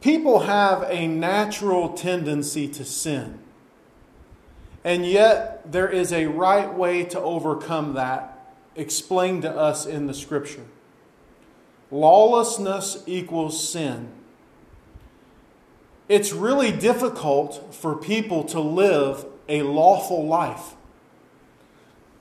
people have a natural tendency to sin. And yet, there is a right way to overcome that, explained to us in the scripture. Lawlessness equals sin. It's really difficult for people to live a lawful life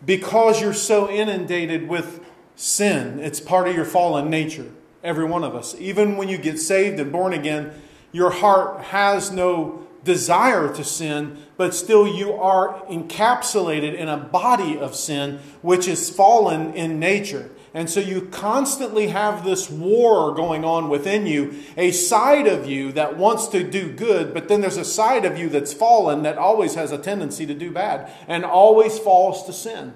because you're so inundated with sin. It's part of your fallen nature, every one of us. Even when you get saved and born again, your heart has no desire to sin, but still you are encapsulated in a body of sin which is fallen in nature. And so you constantly have this war going on within you, a side of you that wants to do good, but then there's a side of you that's fallen that always has a tendency to do bad and always falls to sin.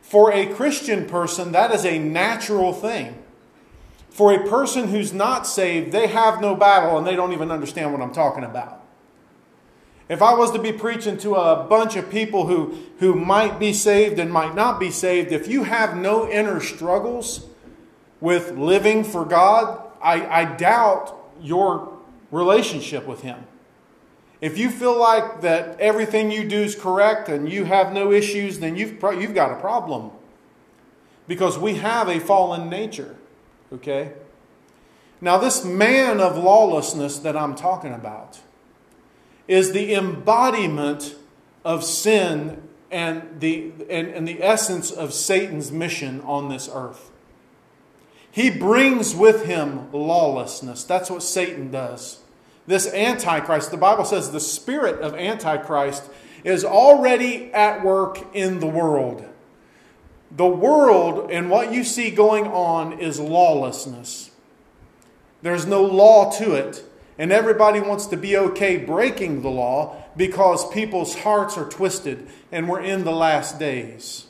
For a Christian person, that is a natural thing. For a person who's not saved, they have no battle and they don't even understand what I'm talking about. If I was to be preaching to a bunch of people who, who might be saved and might not be saved, if you have no inner struggles with living for God, I, I doubt your relationship with Him. If you feel like that everything you do is correct and you have no issues, then you've, you've got a problem. Because we have a fallen nature. Okay? Now, this man of lawlessness that I'm talking about is the embodiment of sin and the, and, and the essence of Satan's mission on this earth. He brings with him lawlessness. That's what Satan does. This Antichrist, the Bible says the spirit of Antichrist is already at work in the world. The world and what you see going on is lawlessness. There's no law to it. And everybody wants to be okay breaking the law because people's hearts are twisted and we're in the last days.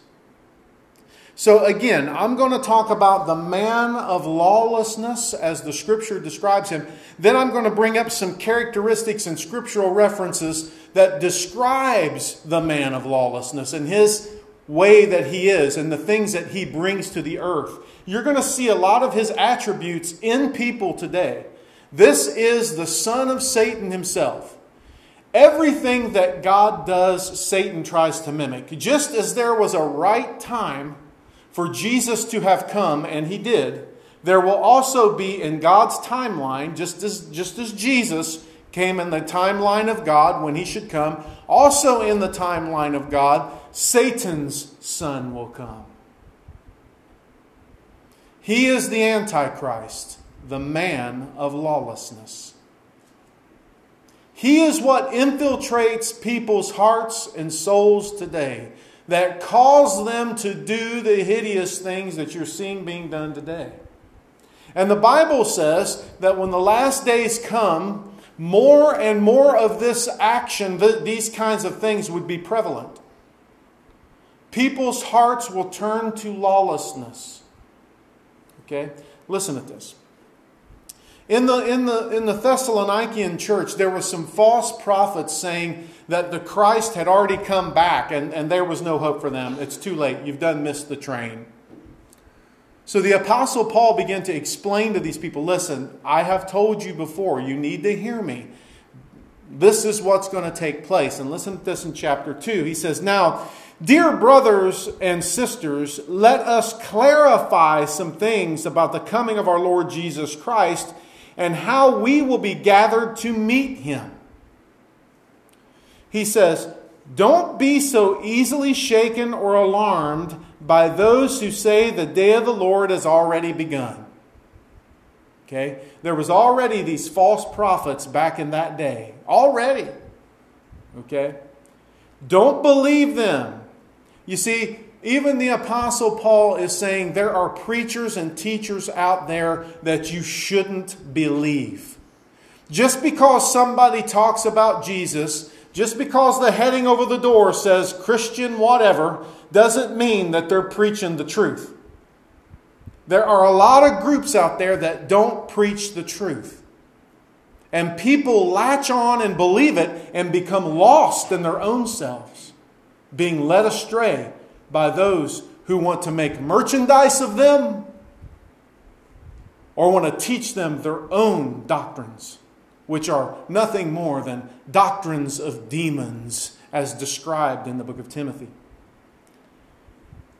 So, again, I'm going to talk about the man of lawlessness as the scripture describes him. Then I'm going to bring up some characteristics and scriptural references that describes the man of lawlessness and his way that he is and the things that he brings to the earth. You're going to see a lot of his attributes in people today. This is the son of Satan himself. Everything that God does, Satan tries to mimic. Just as there was a right time for Jesus to have come, and he did, there will also be in God's timeline, just as, just as Jesus came in the timeline of God when he should come, also in the timeline of God, Satan's son will come. He is the Antichrist the man of lawlessness. He is what infiltrates people's hearts and souls today that cause them to do the hideous things that you're seeing being done today. And the Bible says that when the last days come, more and more of this action, these kinds of things would be prevalent. People's hearts will turn to lawlessness. Okay? Listen to this. In the, in, the, in the Thessalonican church, there were some false prophets saying that the Christ had already come back and, and there was no hope for them. It's too late. You've done missed the train. So the Apostle Paul began to explain to these people listen, I have told you before, you need to hear me. This is what's going to take place. And listen to this in chapter 2. He says, Now, dear brothers and sisters, let us clarify some things about the coming of our Lord Jesus Christ and how we will be gathered to meet him. He says, Don't be so easily shaken or alarmed by those who say the day of the Lord has already begun. Okay? There was already these false prophets back in that day. Already. Okay? Don't believe them. You see, even the Apostle Paul is saying there are preachers and teachers out there that you shouldn't believe. Just because somebody talks about Jesus, just because the heading over the door says Christian whatever, doesn't mean that they're preaching the truth. There are a lot of groups out there that don't preach the truth. And people latch on and believe it and become lost in their own selves, being led astray by those who want to make merchandise of them or want to teach them their own doctrines, which are nothing more than doctrines of demons, as described in the book of Timothy.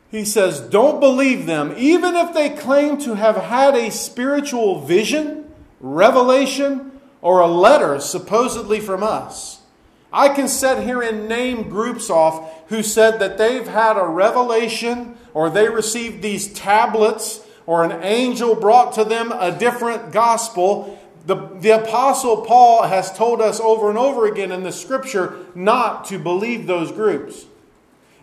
He says, Don't believe them, even if they claim to have had a spiritual vision, revelation, or a letter supposedly from us. I can sit here and name groups off who said that they've had a revelation or they received these tablets or an angel brought to them a different gospel. The, the Apostle Paul has told us over and over again in the scripture not to believe those groups.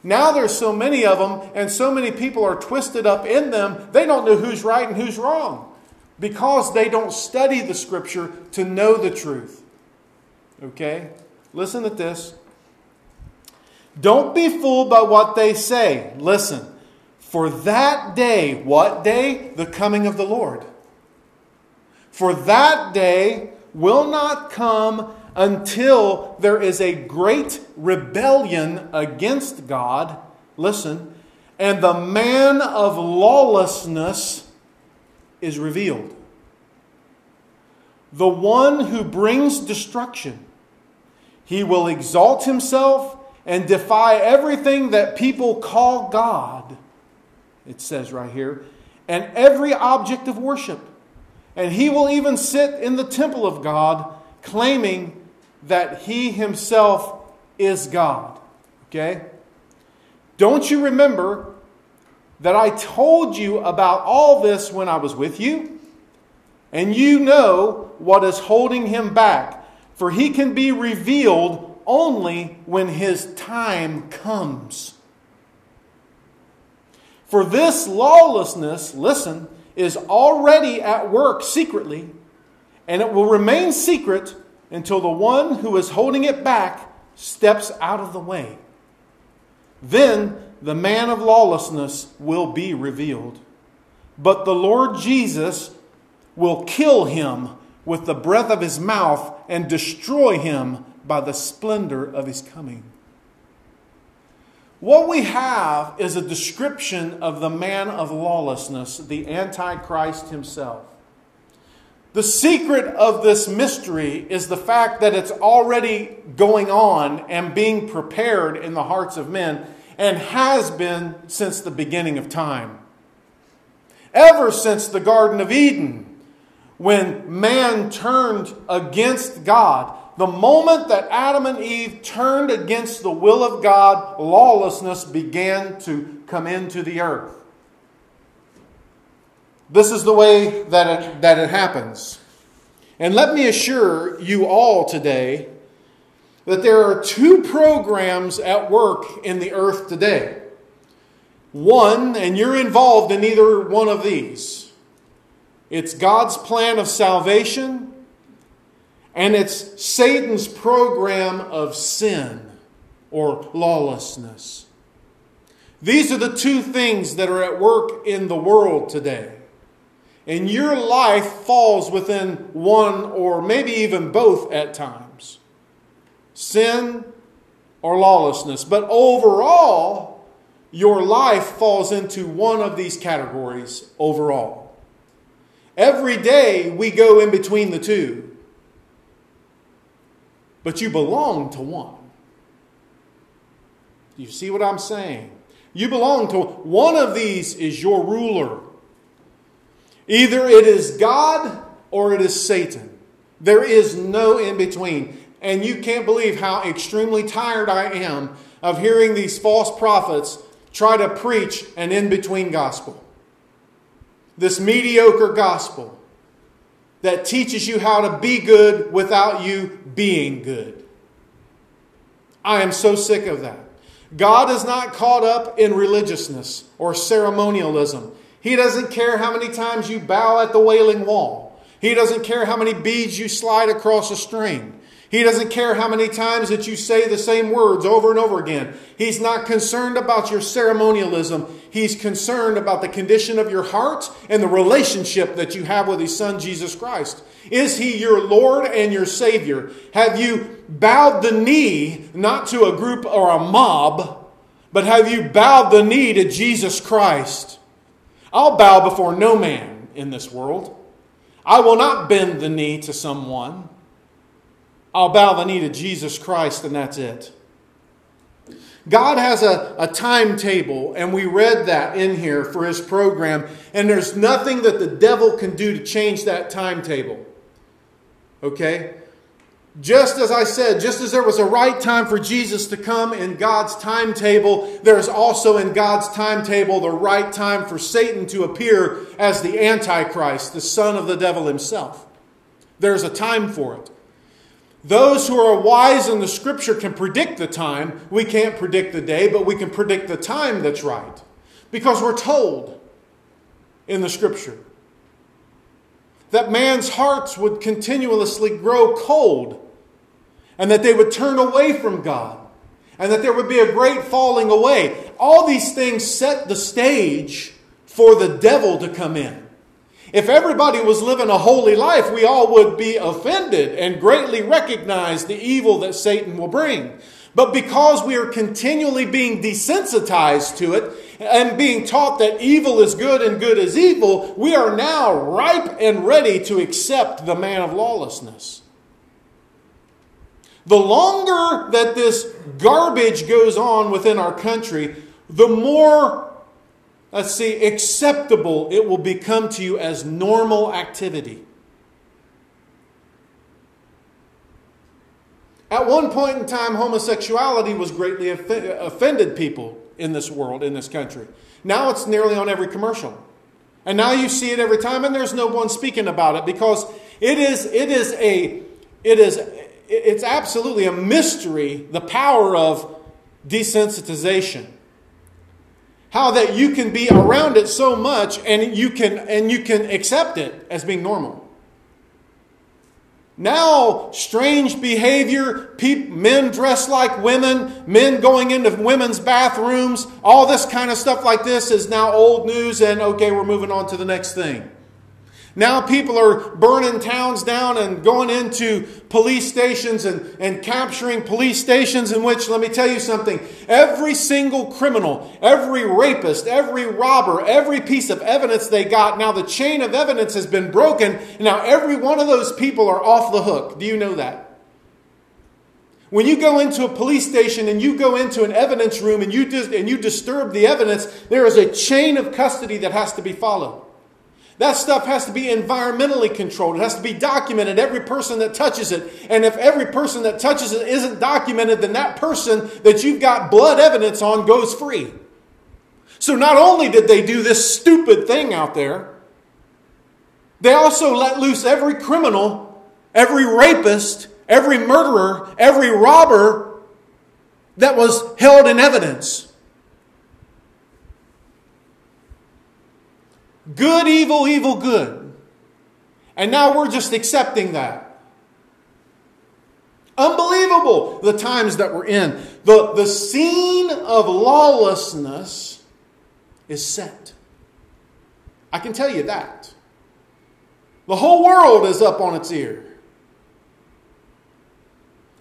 Now there's so many of them, and so many people are twisted up in them, they don't know who's right and who's wrong because they don't study the scripture to know the truth. Okay? Listen to this. Don't be fooled by what they say. Listen. For that day, what day? The coming of the Lord. For that day will not come until there is a great rebellion against God. Listen. And the man of lawlessness is revealed. The one who brings destruction. He will exalt himself and defy everything that people call God. It says right here, and every object of worship. And he will even sit in the temple of God, claiming that he himself is God. Okay? Don't you remember that I told you about all this when I was with you? And you know what is holding him back, for he can be revealed only when his time comes. For this lawlessness, listen, is already at work secretly, and it will remain secret until the one who is holding it back steps out of the way. Then the man of lawlessness will be revealed. But the Lord Jesus will kill him with the breath of his mouth and destroy him by the splendor of his coming. What we have is a description of the man of lawlessness, the Antichrist himself. The secret of this mystery is the fact that it's already going on and being prepared in the hearts of men and has been since the beginning of time. Ever since the Garden of Eden, when man turned against God, the moment that Adam and Eve turned against the will of God, lawlessness began to come into the earth. This is the way that it, that it happens. And let me assure you all today that there are two programs at work in the earth today. One, and you're involved in either one of these. It's God's plan of salvation, and it's Satan's program of sin or lawlessness. These are the two things that are at work in the world today. And your life falls within one or maybe even both at times sin or lawlessness. But overall, your life falls into one of these categories overall. Every day we go in between the two, but you belong to one. You see what I'm saying? You belong to one of these is your ruler. Either it is God or it is Satan. There is no in between. And you can't believe how extremely tired I am of hearing these false prophets try to preach an in between gospel. This mediocre gospel that teaches you how to be good without you being good. I am so sick of that. God is not caught up in religiousness or ceremonialism. He doesn't care how many times you bow at the wailing wall. He doesn't care how many beads you slide across a string. He doesn't care how many times that you say the same words over and over again. He's not concerned about your ceremonialism. He's concerned about the condition of your heart and the relationship that you have with His Son, Jesus Christ. Is He your Lord and your Savior? Have you bowed the knee not to a group or a mob, but have you bowed the knee to Jesus Christ? I'll bow before no man in this world. I will not bend the knee to someone. I'll bow the knee to Jesus Christ, and that's it. God has a, a timetable, and we read that in here for his program, and there's nothing that the devil can do to change that timetable. Okay? Just as I said, just as there was a right time for Jesus to come in God's timetable, there is also in God's timetable the right time for Satan to appear as the Antichrist, the son of the devil himself. There's a time for it. Those who are wise in the scripture can predict the time. We can't predict the day, but we can predict the time that's right. Because we're told in the scripture that man's hearts would continuously grow cold and that they would turn away from God and that there would be a great falling away. All these things set the stage for the devil to come in. If everybody was living a holy life, we all would be offended and greatly recognize the evil that Satan will bring. But because we are continually being desensitized to it and being taught that evil is good and good is evil, we are now ripe and ready to accept the man of lawlessness. The longer that this garbage goes on within our country, the more, let's see, acceptable it will become to you as normal activity. At one point in time, homosexuality was greatly offended people in this world, in this country. Now it's nearly on every commercial. And now you see it every time, and there's no one speaking about it because it is, it is a, it is it's absolutely a mystery the power of desensitization how that you can be around it so much and you can and you can accept it as being normal. Now strange behavior men dressed like women men going into women's bathrooms all this kind of stuff like this is now old news and okay we're moving on to the next thing now people are burning towns down and going into police stations and, and capturing police stations in which, let me tell you something, every single criminal, every rapist, every robber, every piece of evidence they got, now the chain of evidence has been broken. Now every one of those people are off the hook. Do you know that? When you go into a police station and you go into an evidence room and you, dis- and you disturb the evidence, there is a chain of custody that has to be followed. That stuff has to be environmentally controlled. It has to be documented, every person that touches it. And if every person that touches it isn't documented, then that person that you've got blood evidence on goes free. So not only did they do this stupid thing out there, they also let loose every criminal, every rapist, every murderer, every robber that was held in evidence. Good, evil, evil, good. And now we're just accepting that. Unbelievable the times that we're in. The, the scene of lawlessness is set. I can tell you that. The whole world is up on its ear.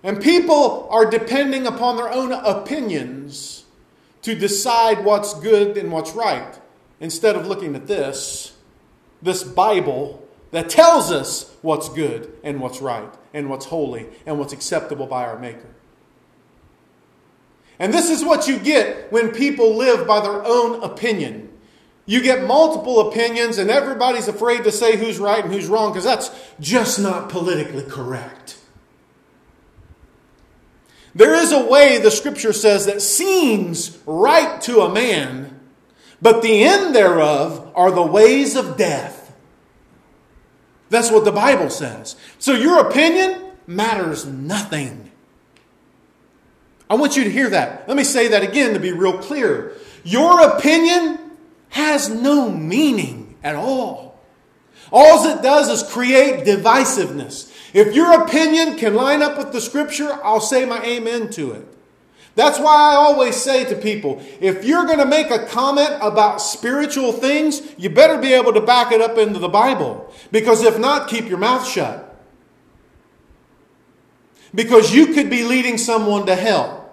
And people are depending upon their own opinions to decide what's good and what's right instead of looking at this, this Bible that tells us what's good and what's right and what's holy and what's acceptable by our Maker. And this is what you get when people live by their own opinion. You get multiple opinions, and everybody's afraid to say who's right and who's wrong because that's just not politically correct. There is a way, the scripture says, that seems right to a man, but the end thereof are the ways of death. That's what the Bible says. So your opinion matters nothing. I want you to hear that. Let me say that again to be real clear. Your opinion has no meaning at all. All it does is create divisiveness. If your opinion can line up with the scripture, I'll say my amen to it. That's why I always say to people if you're going to make a comment about spiritual things, you better be able to back it up into the Bible. Because if not, keep your mouth shut. Because you could be leading someone to hell.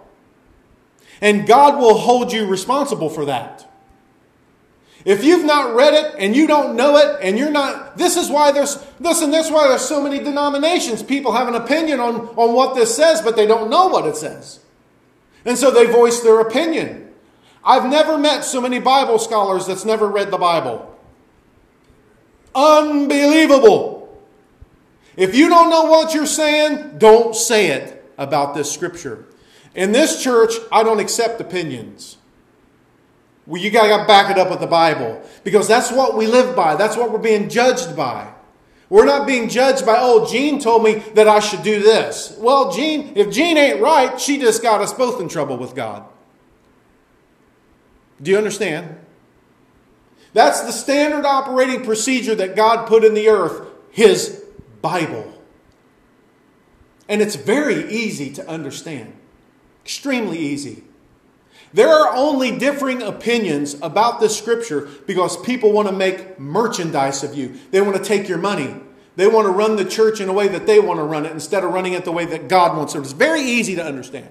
And God will hold you responsible for that. If you've not read it and you don't know it and you're not, this is why there's, listen, this is why there's so many denominations. People have an opinion on, on what this says, but they don't know what it says. And so they voice their opinion. I've never met so many Bible scholars that's never read the Bible. Unbelievable. If you don't know what you're saying, don't say it about this scripture. In this church, I don't accept opinions. Well, you got to back it up with the Bible because that's what we live by. That's what we're being judged by. We're not being judged by, oh, Jean told me that I should do this. Well, Jean, if Jean ain't right, she just got us both in trouble with God. Do you understand? That's the standard operating procedure that God put in the earth, His Bible. And it's very easy to understand, extremely easy. There are only differing opinions about this scripture because people want to make merchandise of you. They want to take your money. They want to run the church in a way that they want to run it instead of running it the way that God wants it. It's very easy to understand.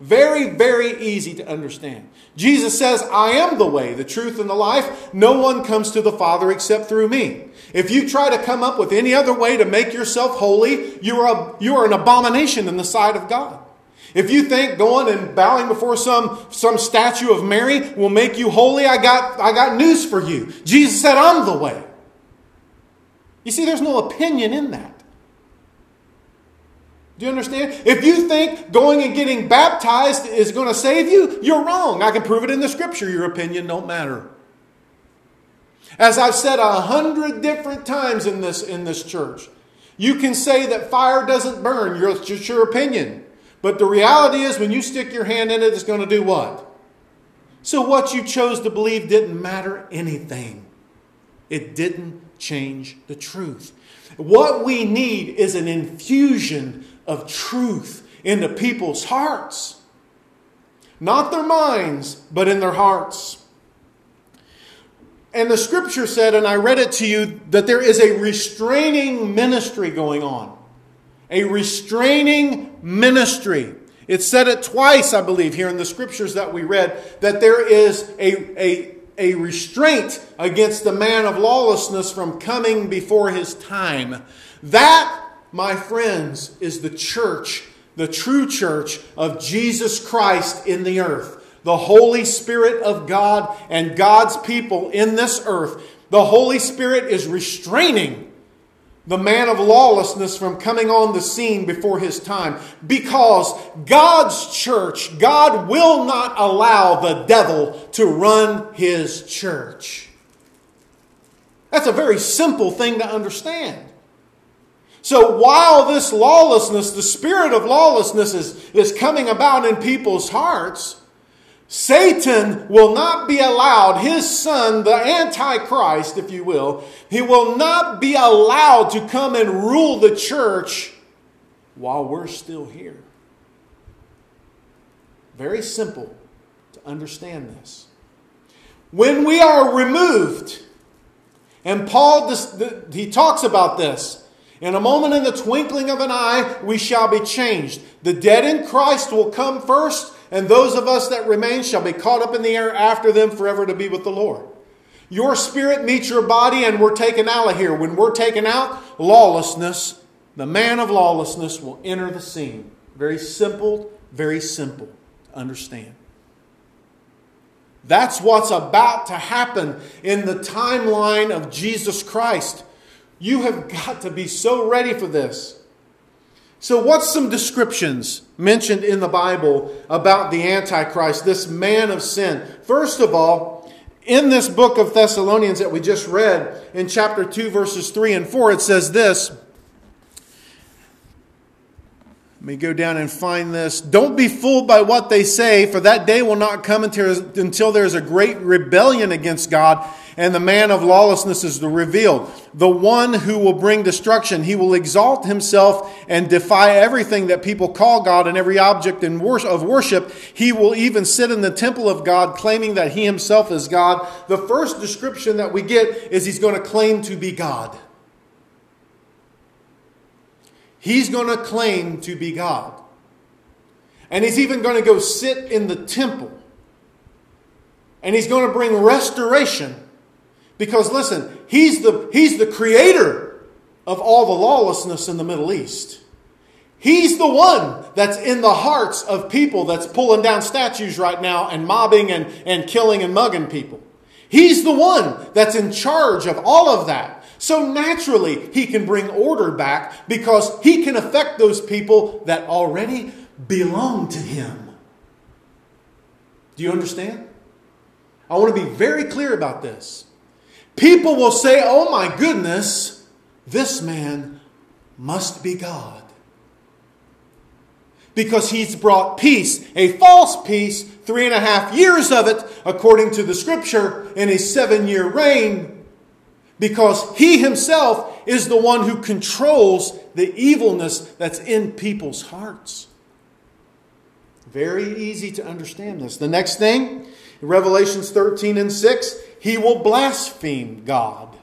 Very, very easy to understand. Jesus says, I am the way, the truth, and the life. No one comes to the Father except through me. If you try to come up with any other way to make yourself holy, you are, a, you are an abomination in the sight of God. If you think going and bowing before some, some statue of Mary will make you holy, I got, I got news for you. Jesus said, I'm the way. You see, there's no opinion in that. Do you understand? If you think going and getting baptized is going to save you, you're wrong. I can prove it in the scripture. Your opinion don't matter. As I've said a hundred different times in this, in this church, you can say that fire doesn't burn. It's just your opinion. But the reality is, when you stick your hand in it, it's going to do what? So, what you chose to believe didn't matter anything. It didn't change the truth. What we need is an infusion of truth into people's hearts. Not their minds, but in their hearts. And the scripture said, and I read it to you, that there is a restraining ministry going on. A restraining ministry. It said it twice, I believe, here in the scriptures that we read, that there is a, a, a restraint against the man of lawlessness from coming before his time. That, my friends, is the church, the true church of Jesus Christ in the earth. The Holy Spirit of God and God's people in this earth. The Holy Spirit is restraining the man of lawlessness from coming on the scene before his time. Because God's church, God will not allow the devil to run his church. That's a very simple thing to understand. So while this lawlessness, the spirit of lawlessness is, is coming about in people's hearts, Satan will not be allowed, his son, the Antichrist, if you will, he will not be allowed to come and rule the church while we're still here. Very simple to understand this. When we are removed, and Paul, he talks about this. In a moment, in the twinkling of an eye, we shall be changed. The dead in Christ will come first, and those of us that remain shall be caught up in the air after them forever to be with the Lord. Your spirit meets your body, and we're taken out of here. When we're taken out, lawlessness, the man of lawlessness, will enter the scene. Very simple, very simple understand. That's what's about to happen in the timeline of Jesus Christ. You have got to be so ready for this. So, what's some descriptions mentioned in the Bible about the Antichrist, this man of sin? First of all, in this book of Thessalonians that we just read, in chapter 2, verses 3 and 4, it says this. Let me go down and find this. Don't be fooled by what they say, for that day will not come until, there is a great rebellion against God and the man of lawlessness is revealed. The one who will bring destruction. He will exalt himself and defy everything that people call God and every object in of worship. He will even sit in the temple of God, claiming that he himself is God. The first description that we get is he's going to claim to be God. He's going to claim to be God. And he's even going to go sit in the temple And he's going to bring restoration. Because listen, he's the, he's the creator of all the lawlessness in the Middle East. He's the one that's in the hearts of people that's pulling down statues right now and mobbing and, and killing and mugging people. He's the one that's in charge of all of that. So naturally, he can bring order back because he can affect those people that already belong to him. Do you understand? I want to be very clear about this. People will say, oh my goodness, this man must be God. Because he's brought peace, a false peace, three and a half years of it, according to the scripture, in a seven year reign because he himself is the one who controls the evilness that's in people's hearts. Very easy to understand this. The next thing, Revelations 13 and 6, he will blaspheme God.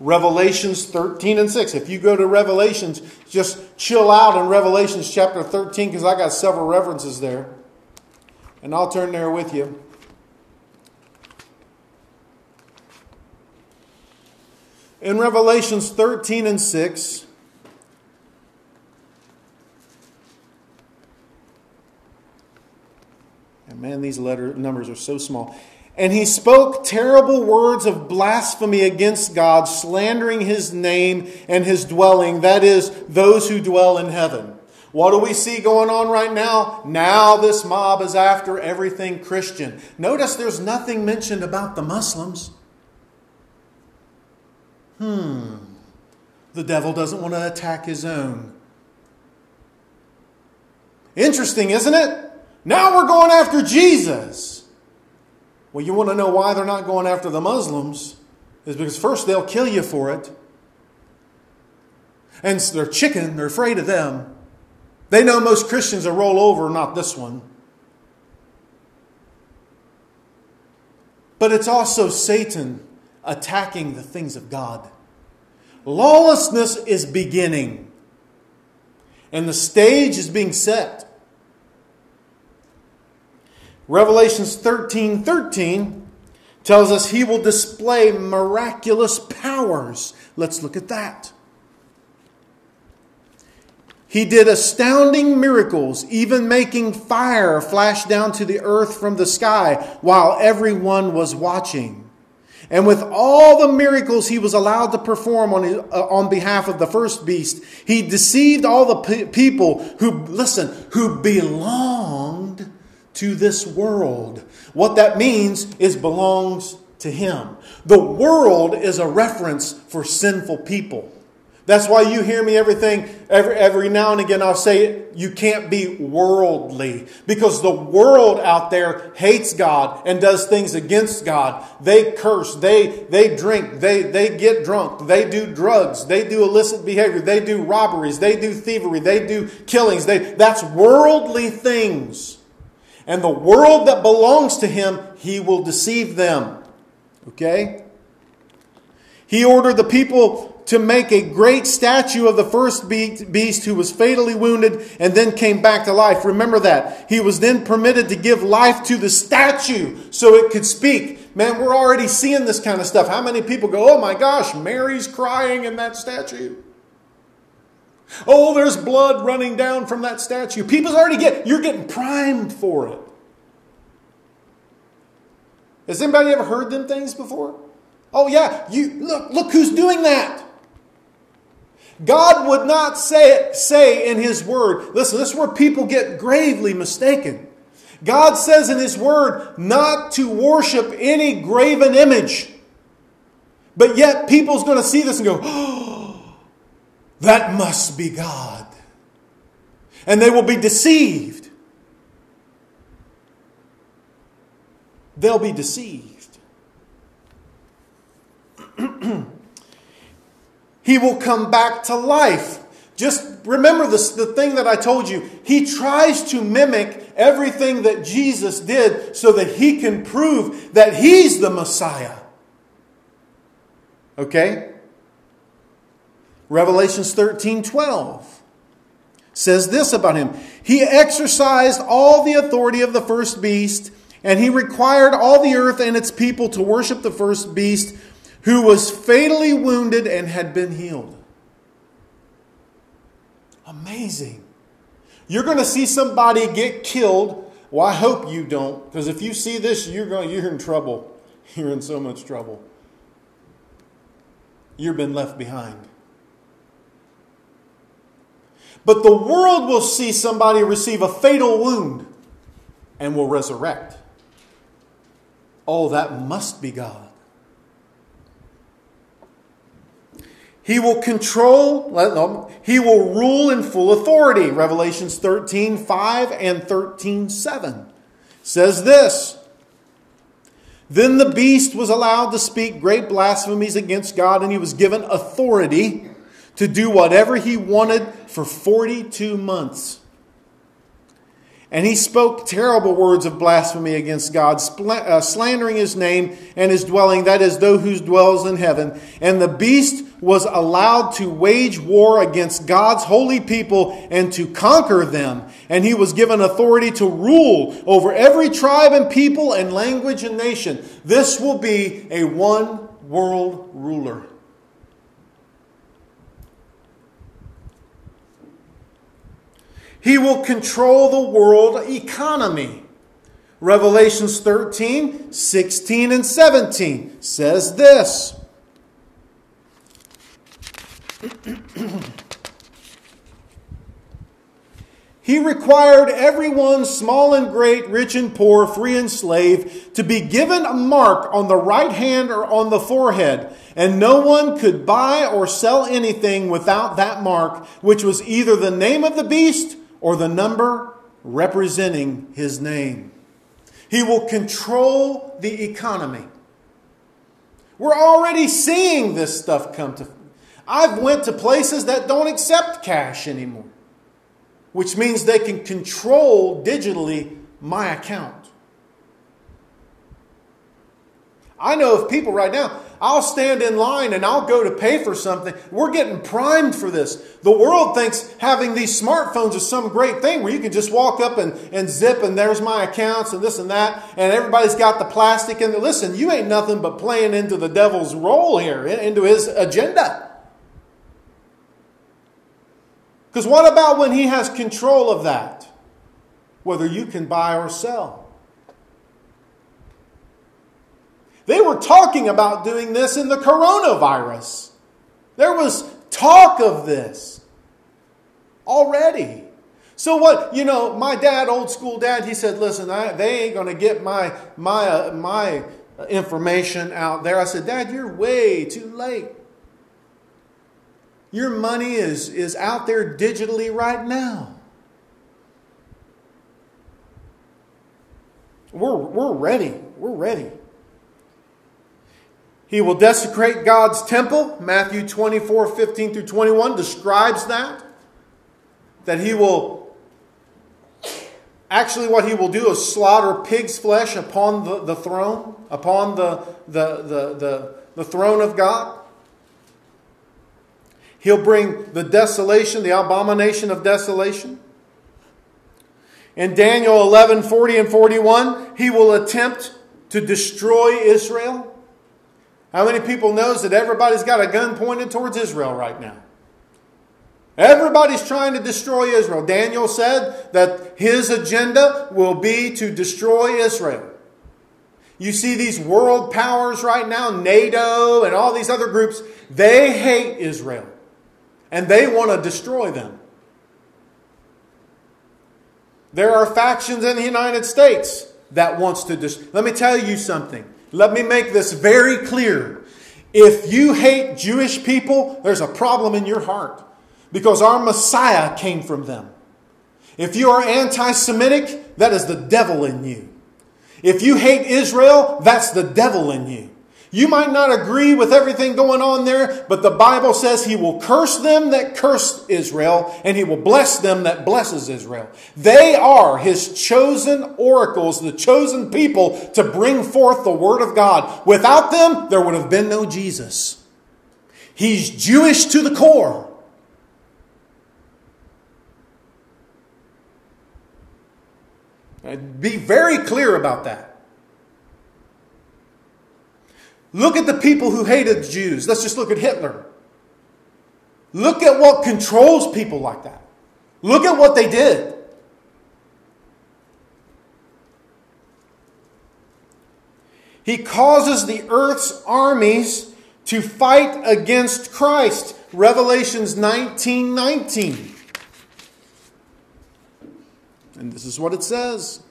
Revelations 13 and 6. If you go to Revelations, just chill out in Revelations chapter 13 because I got several references there. And I'll turn there with you. In Revelations 13 and 6, and man, these letter numbers are so small. And he spoke terrible words of blasphemy against God, slandering his name and his dwelling, that is, those who dwell in heaven. What do we see going on right now? Now this mob is after everything Christian. Notice there's nothing mentioned about the Muslims. Hmm, the devil doesn't want to attack his own. Interesting, isn't it? Now we're going after Jesus. Well, you want to know why they're not going after the Muslims? Is because first they'll kill you for it. And they're chicken, they're afraid of them. They know most Christians will roll over, not this one. But it's also Satan attacking the things of God. Lawlessness is beginning, and the stage is being set. Revelations 13 13 tells us he will display miraculous powers. Let's look at that. He did astounding miracles, even making fire flash down to the earth from the sky while everyone was watching. And with all the miracles he was allowed to perform on, his, uh, on behalf of the first beast, he deceived all the pe- people who, listen, who belonged to this world. What that means is belongs to him. The world is a reference for sinful people. That's why you hear me everything every every now and again I'll say you can't be worldly because the world out there hates God and does things against God. They curse, they they drink, they they get drunk, they do drugs, they do illicit behavior, they do robberies, they do thievery, they do killings. They that's worldly things. And the world that belongs to him, he will deceive them. Okay? He ordered the people to make a great statue of the first beast who was fatally wounded and then came back to life. Remember that. He was then permitted to give life to the statue so it could speak. Man, we're already seeing this kind of stuff. How many people go, oh my gosh, Mary's crying in that statue? Oh, there's blood running down from that statue. People's already get, you're getting primed for it. Has anybody ever heard them things before? Oh yeah, you look, look who's doing that. God would not say it, say in His Word. Listen, this is where people get gravely mistaken. God says in His Word not to worship any graven image. But yet people's going to see this and go, oh, that must be God. And they will be deceived. They'll be deceived. He will come back to life. Just remember this, the thing that I told you. He tries to mimic everything that Jesus did so that he can prove that he's the Messiah. Okay? Revelations 13 12 says this about him He exercised all the authority of the first beast And he required all the earth and its people to worship the first beast who was fatally wounded and had been healed. Amazing. You're going to see somebody get killed. Well, I hope you don't, because if you see this, you're going you're in trouble. You're in so much trouble. You've been left behind. But the world will see somebody receive a fatal wound and will resurrect. Oh, that must be God. He will control, he will rule in full authority. Revelations 13 5 and 13 7 says this Then the beast was allowed to speak great blasphemies against God, and he was given authority to do whatever he wanted for 42 months. And he spoke terrible words of blasphemy against God, uh, slandering his name and his dwelling, that is, those who dwells in heaven. And the beast was allowed to wage war against God's holy people and to conquer them. And he was given authority to rule over every tribe and people and language and nation. This will be a one world ruler. He will control the world economy. Revelations 13, 16, and 17 says this. He required everyone, small and great, rich and poor, free and slave, to be given a mark on the right hand or on the forehead, and no one could buy or sell anything without that mark, which was either the name of the beast or the number representing his name. He will control the economy. We're already seeing this stuff come to I've went to places that don't accept cash anymore, which means they can control digitally my account. I know of people right now, I'll stand in line and I'll go to pay for something. We're getting primed for this. The world thinks having these smartphones is some great thing where you can just walk up and, and zip and there's my accounts and this and that. And everybody's got the plastic there. Listen, you ain't nothing but playing into the devil's role here, into his agenda. Because what about when he has control of that? Whether you can buy or sell. They were talking about doing this in the coronavirus. There was talk of this already. So what? You know, my dad, old school dad, he said, "Listen, I, they ain't going to get my my uh, my information out there." I said, "Dad, you're way too late. Your money is is out there digitally right now." We're, we're ready. We're ready. He will desecrate God's temple. Matthew 24, 15 through 21 describes that. That he will, actually, what he will do is slaughter pig's flesh upon the, the throne, upon the, the, the, the, the throne of God. He'll bring the desolation, the abomination of desolation. In Daniel 11, 40 and 41, he will attempt to destroy Israel. How many people knows that everybody's got a gun pointed towards Israel right now? Everybody's trying to destroy Israel. Daniel said that his agenda will be to destroy Israel. You see these world powers right now, NATO and all these other groups, they hate Israel. And they want to destroy them. There are factions in the United States that wants to destroy. Let me tell you something. Let me make this very clear. If you hate Jewish people, there's a problem in your heart because our Messiah came from them. If you are anti Semitic, that is the devil in you. If you hate Israel, that's the devil in you. You might not agree with everything going on there, but the Bible says he will curse them that curse Israel, and he will bless them that blesses Israel. They are his chosen oracles, the chosen people to bring forth the word of God. Without them, there would have been no Jesus. He's Jewish to the core. Be very clear about that. Look at the people who hated the Jews. Let's just look at Hitler. Look at what controls people like that. Look at what they did. He causes the earth's armies to fight against Christ. Revelations 19 19. And this is what it says.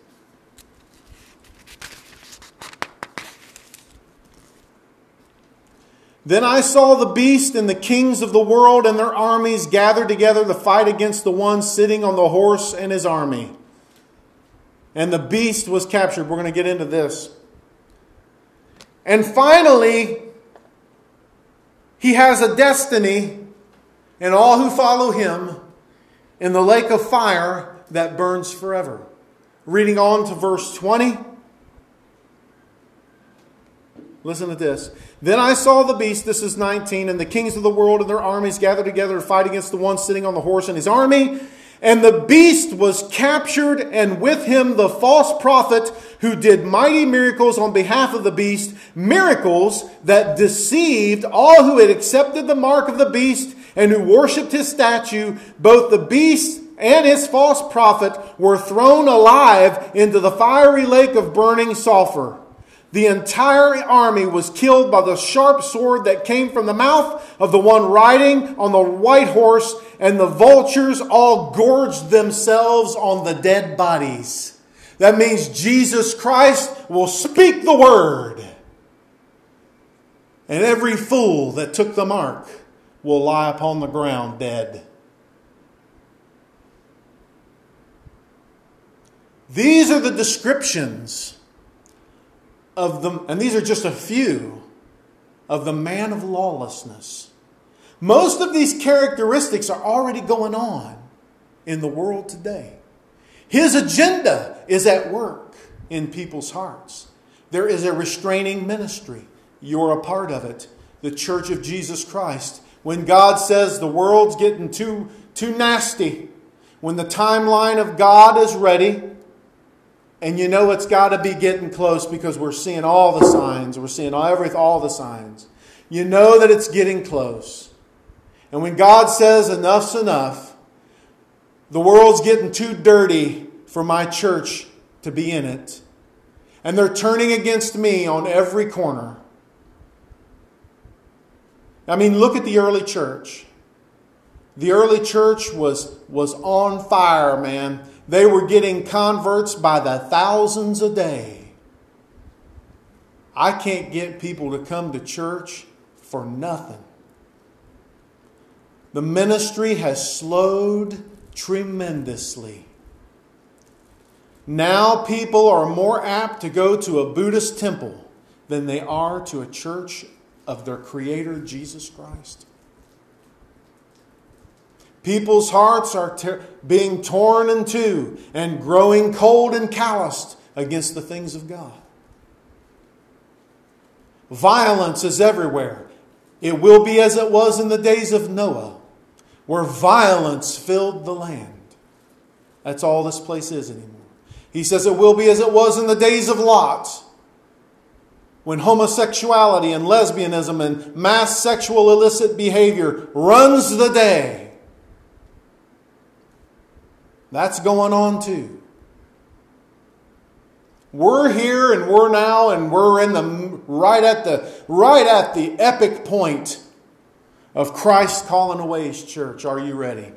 Then I saw the beast and the kings of the world and their armies gathered together to fight against the one sitting on the horse and his army. And the beast was captured. We're going to get into this. And finally, he has a destiny, and all who follow him in the lake of fire that burns forever. Reading on to verse 20. Listen to this. Then I saw the beast, this is 19, and the kings of the world and their armies gathered together to fight against the one sitting on the horse and his army. And the beast was captured, and with him the false prophet who did mighty miracles on behalf of the beast, miracles that deceived all who had accepted the mark of the beast and who worshipped his statue. Both the beast and his false prophet were thrown alive into the fiery lake of burning sulfur. The entire army was killed by the sharp sword that came from the mouth of the one riding on the white horse, and the vultures all gorged themselves on the dead bodies. That means Jesus Christ will speak the word. And every fool that took the mark will lie upon the ground dead. These are the descriptions of the, and these are just a few, of the man of lawlessness. Most of these characteristics are already going on in the world today. His agenda is at work in people's hearts. There is a restraining ministry. You're a part of it. The Church of Jesus Christ. When God says the world's getting too, too nasty, when the timeline of God is ready, and you know it's got to be getting close because we're seeing all the signs. We're seeing all, every, all the signs. You know that it's getting close. And when God says enough's enough, the world's getting too dirty for my church to be in it. And they're turning against me on every corner. I mean, look at the early church. The early church was, was on fire, man. They were getting converts by the thousands a day. I can't get people to come to church for nothing. The ministry has slowed tremendously. Now people are more apt to go to a Buddhist temple than they are to a church of their Creator, Jesus Christ. People's hearts are ter- being torn in two and growing cold and calloused against the things of God. Violence is everywhere. It will be as it was in the days of Noah, where violence filled the land. That's all this place is anymore. He says it will be as it was in the days of Lot, when homosexuality and lesbianism and mass sexual illicit behavior runs the day. That's going on too. We're here and we're now and we're in the right at the right at the epic point of Christ calling away his church. Are you ready?